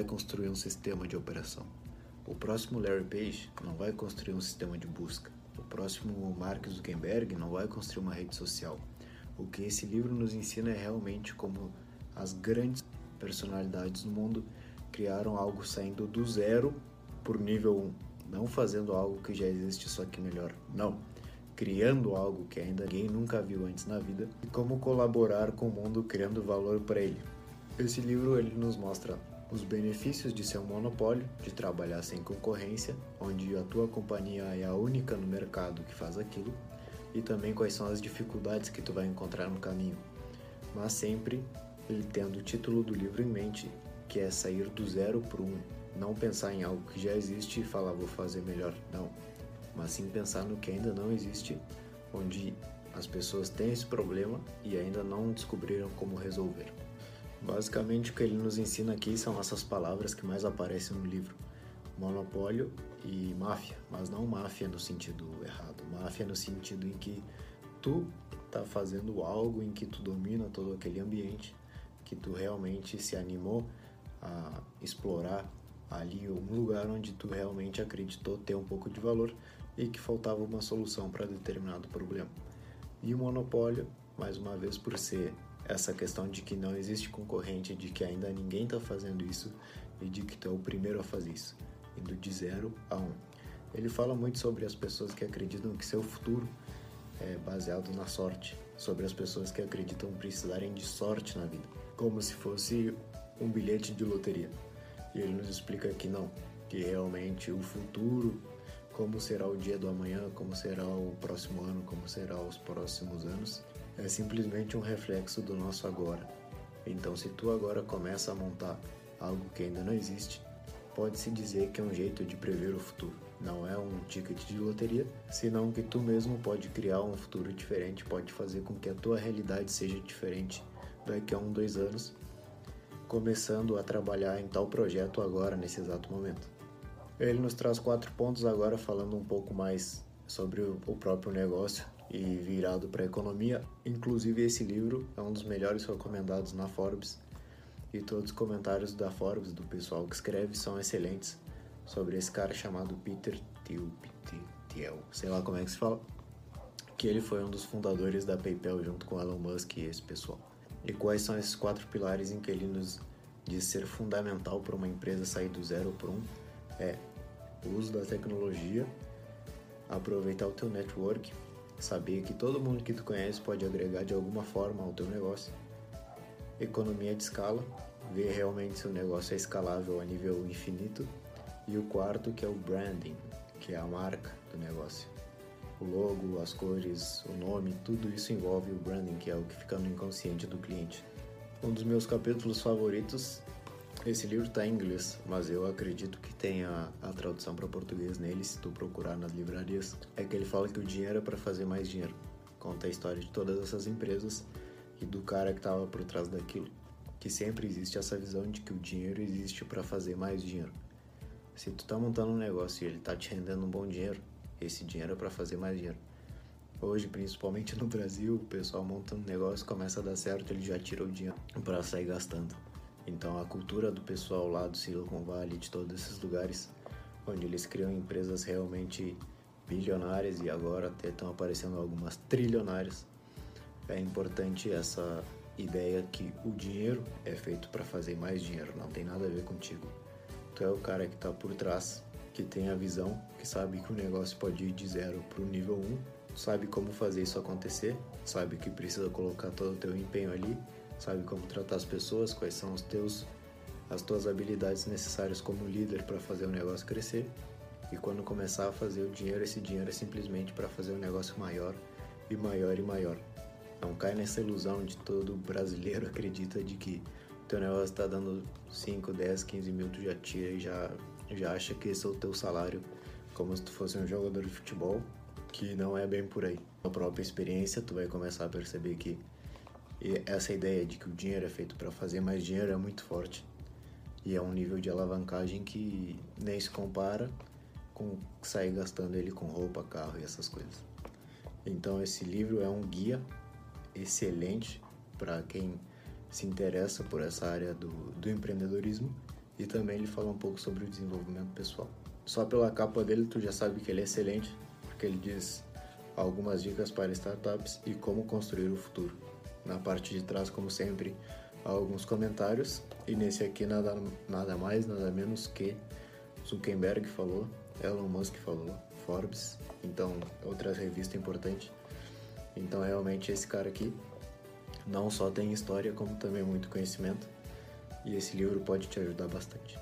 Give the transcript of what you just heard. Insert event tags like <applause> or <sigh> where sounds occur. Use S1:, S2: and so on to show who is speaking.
S1: vai construir um sistema de operação. O próximo Larry Page não vai construir um sistema de busca. O próximo Mark Zuckerberg não vai construir uma rede social. O que esse livro nos ensina é realmente como as grandes personalidades do mundo criaram algo saindo do zero por nível 1, não fazendo algo que já existe só que melhor. Não, criando algo que ainda ninguém nunca viu antes na vida e como colaborar com o mundo criando valor para ele. Esse livro ele nos mostra os benefícios de ser um monopólio, de trabalhar sem concorrência, onde a tua companhia é a única no mercado que faz aquilo, e também quais são as dificuldades que tu vai encontrar no caminho. Mas sempre ele tendo o título do livro em mente, que é sair do zero para um, não pensar em algo que já existe e falar vou fazer melhor, não, mas sim pensar no que ainda não existe, onde as pessoas têm esse problema e ainda não descobriram como resolver. Basicamente, o que ele nos ensina aqui são essas palavras que mais aparecem no livro: monopólio e máfia, mas não máfia no sentido errado, máfia no sentido em que tu tá fazendo algo em que tu domina todo aquele ambiente, que tu realmente se animou a explorar ali um lugar onde tu realmente acreditou ter um pouco de valor e que faltava uma solução para determinado problema. E o monopólio, mais uma vez, por ser essa questão de que não existe concorrente, de que ainda ninguém está fazendo isso e de que tu é o primeiro a fazer isso, indo de zero a um. Ele fala muito sobre as pessoas que acreditam que seu futuro é baseado na sorte, sobre as pessoas que acreditam precisarem de sorte na vida, como se fosse um bilhete de loteria. E ele nos explica que não, que realmente o futuro, como será o dia do amanhã, como será o próximo ano, como será os próximos anos, é simplesmente um reflexo do nosso agora. Então, se tu agora começa a montar algo que ainda não existe, pode-se dizer que é um jeito de prever o futuro. Não é um ticket de loteria, senão que tu mesmo pode criar um futuro diferente, pode fazer com que a tua realidade seja diferente daqui a um, dois anos, começando a trabalhar em tal projeto agora, nesse exato momento. Ele nos traz quatro pontos agora, falando um pouco mais sobre o próprio negócio e virado para a economia. Inclusive, esse livro é um dos melhores recomendados na Forbes e todos os comentários da Forbes, do pessoal que escreve, são excelentes sobre esse cara chamado Peter Thiel, Thiel, sei lá como é que se fala, que ele foi um dos fundadores da PayPal junto com Elon Musk e esse pessoal. E quais são esses quatro pilares em que ele nos diz ser fundamental para uma empresa sair do zero para um? É o uso da tecnologia, aproveitar o teu network, saber que todo mundo que tu conhece pode agregar de alguma forma ao teu negócio, economia de escala, ver realmente se o negócio é escalável a nível infinito, e o quarto que é o branding, que é a marca do negócio. O logo, as cores, o nome, tudo isso envolve o branding, que é o que fica no inconsciente do cliente. Um dos meus capítulos favoritos esse livro está em inglês, mas eu acredito que tenha a tradução para português nele, se tu procurar nas livrarias. É que ele fala que o dinheiro é para fazer mais dinheiro. Conta a história de todas essas empresas e do cara que estava por trás daquilo. Que sempre existe essa visão de que o dinheiro existe para fazer mais dinheiro. Se tu tá montando um negócio e ele tá te rendendo um bom dinheiro, esse dinheiro é para fazer mais dinheiro. Hoje, principalmente no Brasil, o pessoal monta um negócio, começa a dar certo, ele já tira o dinheiro para sair gastando. Então a cultura do pessoal lá do Silicon Valley, de todos esses lugares, onde eles criam empresas realmente bilionárias e agora até estão aparecendo algumas trilionárias, é importante essa ideia que o dinheiro é feito para fazer mais dinheiro, não tem nada a ver contigo. Tu é o cara que está por trás, que tem a visão, que sabe que o negócio pode ir de zero para o nível 1, sabe como fazer isso acontecer, sabe que precisa colocar todo o teu empenho ali sabe como tratar as pessoas, quais são os teus as tuas habilidades necessárias como líder para fazer o negócio crescer. E quando começar a fazer o dinheiro, esse dinheiro é simplesmente para fazer o negócio maior e maior e maior. Não cai nessa ilusão de todo brasileiro <laughs> acredita de que teu negócio está dando 5, 10, 15 mil, tu já tira e já, já acha que esse é o teu salário, como se tu fosse um jogador de futebol, que não é bem por aí. Na própria experiência, tu vai começar a perceber que e essa ideia de que o dinheiro é feito para fazer mais dinheiro é muito forte. E é um nível de alavancagem que nem se compara com sair gastando ele com roupa, carro e essas coisas. Então esse livro é um guia excelente para quem se interessa por essa área do, do empreendedorismo e também ele fala um pouco sobre o desenvolvimento pessoal. Só pela capa dele tu já sabe que ele é excelente, porque ele diz algumas dicas para startups e como construir o futuro. Na parte de trás, como sempre, alguns comentários e nesse aqui nada, nada mais, nada menos que Zuckerberg falou, Elon Musk falou, Forbes, então outra revista importante. Então realmente esse cara aqui não só tem história, como também muito conhecimento. E esse livro pode te ajudar bastante.